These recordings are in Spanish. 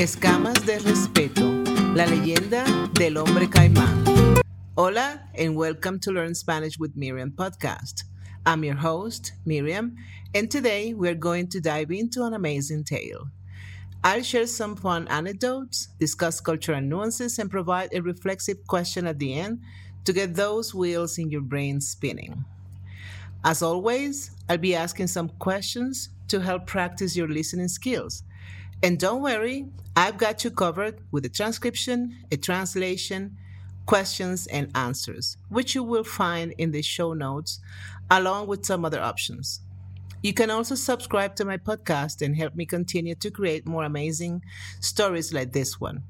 Escamas de respeto, la leyenda del hombre caimán. Hola and welcome to Learn Spanish with Miriam podcast. I'm your host, Miriam, and today we're going to dive into an amazing tale. I'll share some fun anecdotes, discuss cultural nuances, and provide a reflexive question at the end to get those wheels in your brain spinning. As always, I'll be asking some questions to help practice your listening skills. And don't worry, I've got you covered with a transcription, a translation, questions, and answers, which you will find in the show notes, along with some other options. You can also subscribe to my podcast and help me continue to create more amazing stories like this one.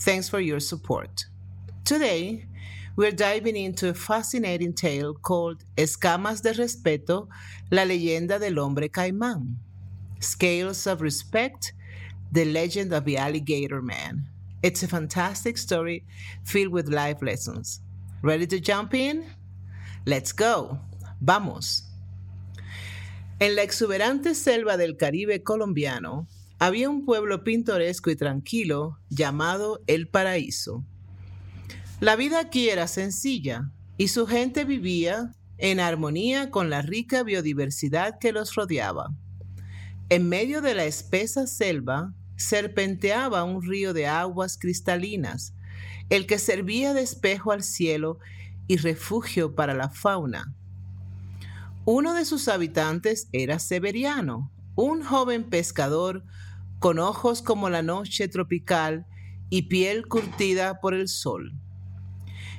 Thanks for your support. Today, we're diving into a fascinating tale called Escamas de Respeto, la leyenda del hombre caimán. Scales of Respect, the legend of the alligator man. It's a fantastic story filled with life lessons. Ready to jump in? Let's go. Vamos. En la exuberante selva del Caribe colombiano había un pueblo pintoresco y tranquilo llamado El Paraíso. La vida aquí era sencilla y su gente vivía en armonía con la rica biodiversidad que los rodeaba. En medio de la espesa selva serpenteaba un río de aguas cristalinas, el que servía de espejo al cielo y refugio para la fauna. Uno de sus habitantes era Severiano, un joven pescador con ojos como la noche tropical y piel curtida por el sol.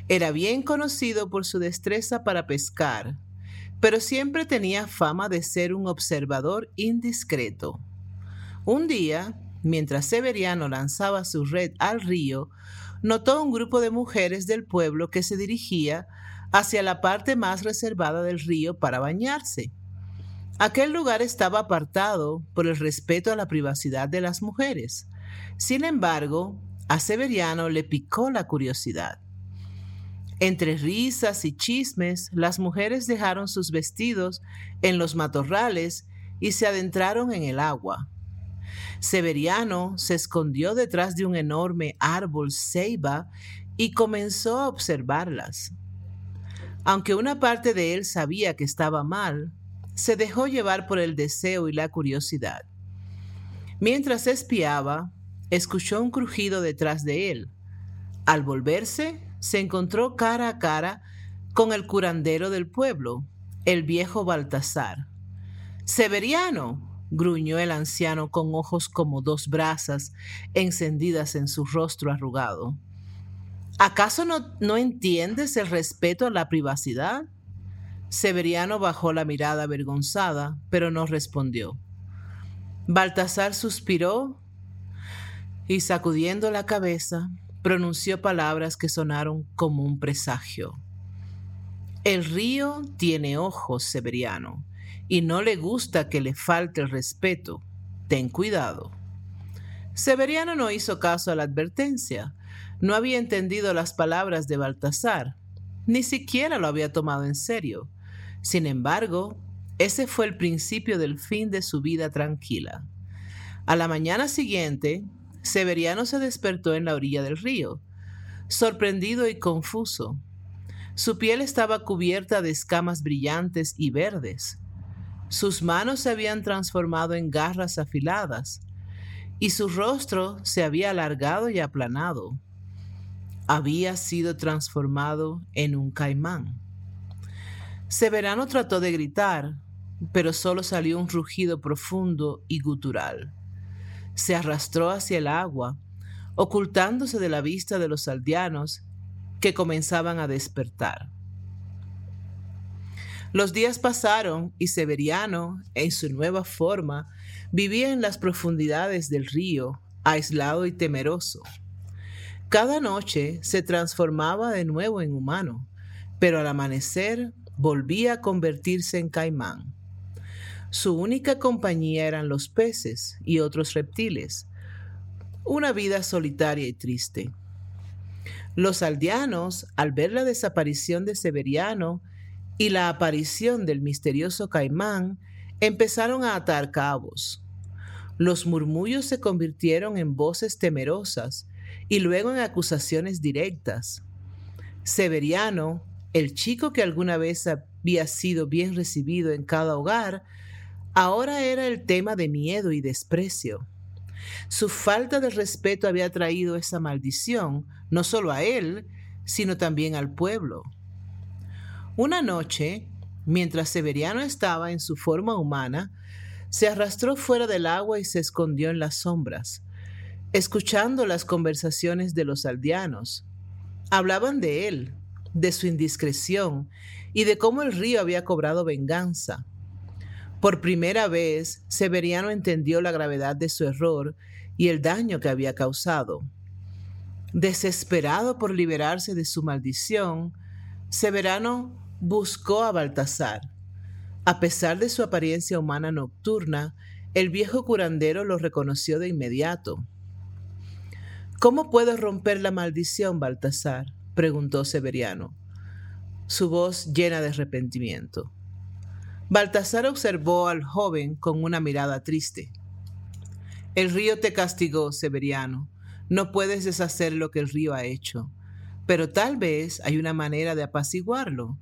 Era bien conocido por su destreza para pescar, pero siempre tenía fama de ser un observador indiscreto. Un día, mientras Severiano lanzaba su red al río, notó un grupo de mujeres del pueblo que se dirigía hacia la parte más reservada del río para bañarse. Aquel lugar estaba apartado por el respeto a la privacidad de las mujeres. Sin embargo, a Severiano le picó la curiosidad. Entre risas y chismes, las mujeres dejaron sus vestidos en los matorrales y se adentraron en el agua. Severiano se escondió detrás de un enorme árbol ceiba y comenzó a observarlas. Aunque una parte de él sabía que estaba mal, se dejó llevar por el deseo y la curiosidad. Mientras espiaba, escuchó un crujido detrás de él. Al volverse, se encontró cara a cara con el curandero del pueblo, el viejo Baltasar. Severiano, gruñó el anciano con ojos como dos brasas encendidas en su rostro arrugado. ¿Acaso no, no entiendes el respeto a la privacidad? Severiano bajó la mirada avergonzada, pero no respondió. Baltasar suspiró y sacudiendo la cabeza, pronunció palabras que sonaron como un presagio. El río tiene ojos, Severiano, y no le gusta que le falte el respeto. Ten cuidado. Severiano no hizo caso a la advertencia, no había entendido las palabras de Baltasar, ni siquiera lo había tomado en serio. Sin embargo, ese fue el principio del fin de su vida tranquila. A la mañana siguiente, Severiano se despertó en la orilla del río, sorprendido y confuso. Su piel estaba cubierta de escamas brillantes y verdes. Sus manos se habían transformado en garras afiladas y su rostro se había alargado y aplanado había sido transformado en un caimán. Severano trató de gritar, pero solo salió un rugido profundo y gutural. Se arrastró hacia el agua, ocultándose de la vista de los aldeanos que comenzaban a despertar. Los días pasaron y Severiano, en su nueva forma, vivía en las profundidades del río, aislado y temeroso. Cada noche se transformaba de nuevo en humano, pero al amanecer volvía a convertirse en caimán. Su única compañía eran los peces y otros reptiles, una vida solitaria y triste. Los aldeanos, al ver la desaparición de Severiano y la aparición del misterioso caimán, empezaron a atar cabos. Los murmullos se convirtieron en voces temerosas y luego en acusaciones directas. Severiano, el chico que alguna vez había sido bien recibido en cada hogar, ahora era el tema de miedo y desprecio. Su falta de respeto había traído esa maldición, no solo a él, sino también al pueblo. Una noche, mientras Severiano estaba en su forma humana, se arrastró fuera del agua y se escondió en las sombras, escuchando las conversaciones de los aldeanos. Hablaban de él, de su indiscreción y de cómo el río había cobrado venganza. Por primera vez, Severiano entendió la gravedad de su error y el daño que había causado. Desesperado por liberarse de su maldición, Severiano buscó a Baltasar. A pesar de su apariencia humana nocturna, el viejo curandero lo reconoció de inmediato. ¿Cómo puedo romper la maldición, Baltasar? preguntó Severiano, su voz llena de arrepentimiento. Baltasar observó al joven con una mirada triste. El río te castigó, Severiano. No puedes deshacer lo que el río ha hecho, pero tal vez hay una manera de apaciguarlo.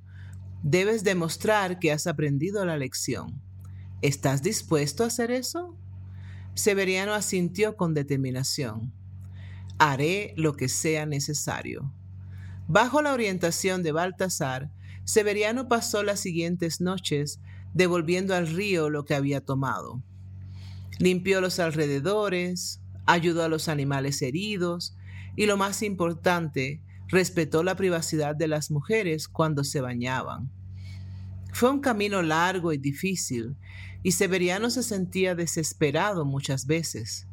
Debes demostrar que has aprendido la lección. ¿Estás dispuesto a hacer eso? Severiano asintió con determinación. Haré lo que sea necesario. Bajo la orientación de Baltasar, Severiano pasó las siguientes noches devolviendo al río lo que había tomado. Limpió los alrededores, ayudó a los animales heridos y lo más importante, respetó la privacidad de las mujeres cuando se bañaban. Fue un camino largo y difícil y Severiano se sentía desesperado muchas veces,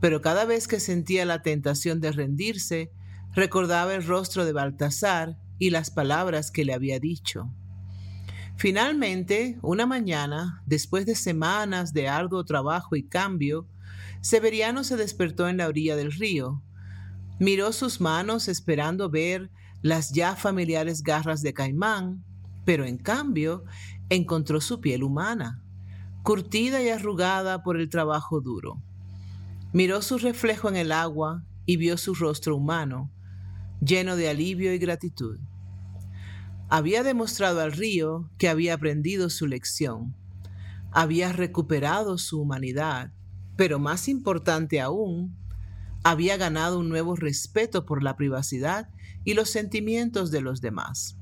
pero cada vez que sentía la tentación de rendirse, recordaba el rostro de Baltasar y las palabras que le había dicho. Finalmente, una mañana, después de semanas de arduo trabajo y cambio, Severiano se despertó en la orilla del río. Miró sus manos esperando ver las ya familiares garras de caimán, pero en cambio encontró su piel humana, curtida y arrugada por el trabajo duro. Miró su reflejo en el agua y vio su rostro humano, lleno de alivio y gratitud había demostrado al río que había aprendido su lección, había recuperado su humanidad, pero más importante aún, había ganado un nuevo respeto por la privacidad y los sentimientos de los demás.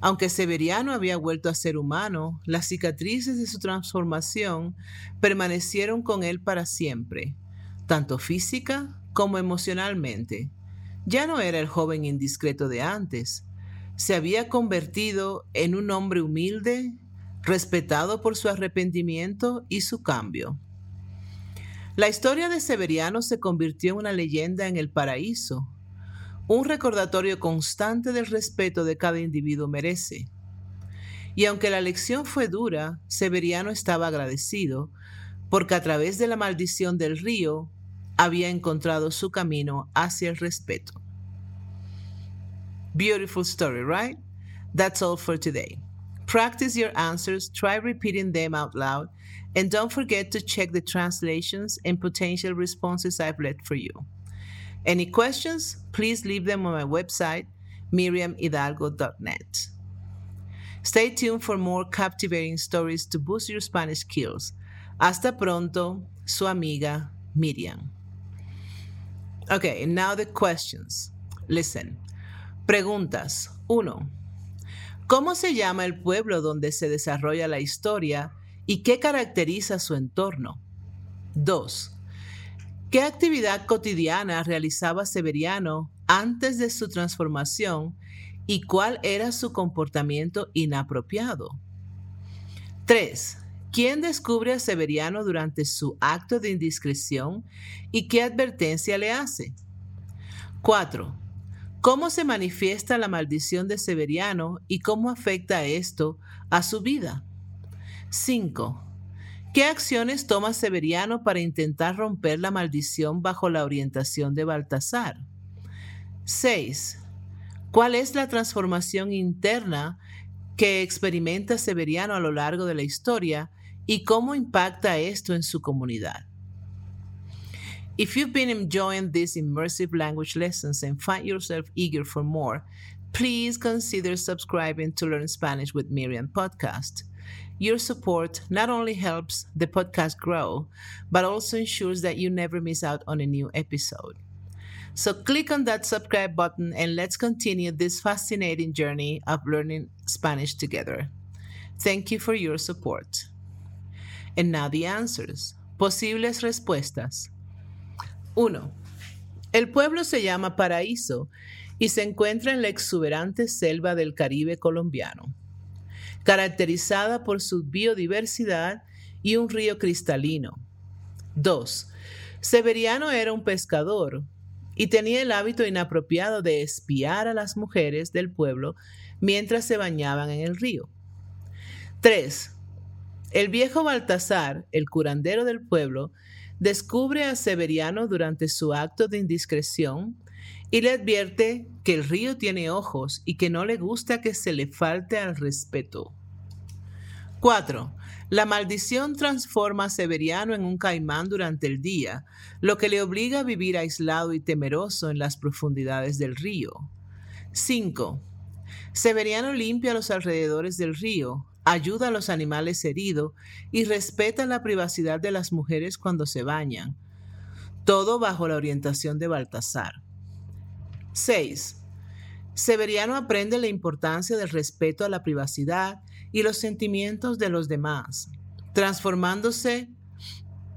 Aunque Severiano había vuelto a ser humano, las cicatrices de su transformación permanecieron con él para siempre, tanto física como emocionalmente. Ya no era el joven indiscreto de antes, se había convertido en un hombre humilde, respetado por su arrepentimiento y su cambio. La historia de Severiano se convirtió en una leyenda en el paraíso, un recordatorio constante del respeto de cada individuo merece. Y aunque la lección fue dura, Severiano estaba agradecido porque a través de la maldición del río había encontrado su camino hacia el respeto. Beautiful story, right? That's all for today. Practice your answers, try repeating them out loud, and don't forget to check the translations and potential responses I've left for you. Any questions? Please leave them on my website, miriamhidalgo.net. Stay tuned for more captivating stories to boost your Spanish skills. Hasta pronto, su amiga Miriam. Okay, and now the questions. Listen. Preguntas. 1. ¿Cómo se llama el pueblo donde se desarrolla la historia y qué caracteriza su entorno? 2. ¿Qué actividad cotidiana realizaba Severiano antes de su transformación y cuál era su comportamiento inapropiado? 3. ¿Quién descubre a Severiano durante su acto de indiscreción y qué advertencia le hace? 4. ¿Cómo se manifiesta la maldición de Severiano y cómo afecta esto a su vida? 5. ¿Qué acciones toma Severiano para intentar romper la maldición bajo la orientación de Baltasar? 6. ¿Cuál es la transformación interna que experimenta Severiano a lo largo de la historia y cómo impacta esto en su comunidad. If you've been enjoying these immersive language lessons and find yourself eager for more, please consider subscribing to Learn Spanish with Miriam podcast. Your support not only helps the podcast grow, but also ensures that you never miss out on a new episode. So click on that subscribe button and let's continue this fascinating journey of learning Spanish together. Thank you for your support. And now the answers. Posibles respuestas. 1. El pueblo se llama Paraíso y se encuentra en la exuberante selva del Caribe colombiano, caracterizada por su biodiversidad y un río cristalino. 2. Severiano era un pescador y tenía el hábito inapropiado de espiar a las mujeres del pueblo mientras se bañaban en el río. 3. El viejo Baltasar, el curandero del pueblo, descubre a Severiano durante su acto de indiscreción y le advierte que el río tiene ojos y que no le gusta que se le falte al respeto. 4. La maldición transforma a Severiano en un caimán durante el día, lo que le obliga a vivir aislado y temeroso en las profundidades del río. 5. Severiano limpia los alrededores del río, ayuda a los animales heridos y respeta la privacidad de las mujeres cuando se bañan, todo bajo la orientación de Baltasar. 6. Severiano aprende la importancia del respeto a la privacidad y los sentimientos de los demás, transformándose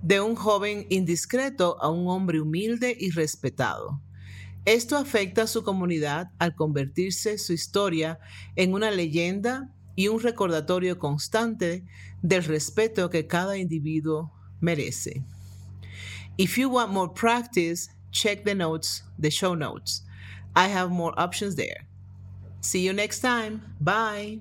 de un joven indiscreto a un hombre humilde y respetado. Esto afecta a su comunidad al convertirse su historia en una leyenda y un recordatorio constante del respeto que cada individuo merece. If you want more practice, check the notes, the show notes. I have more options there. See you next time. Bye.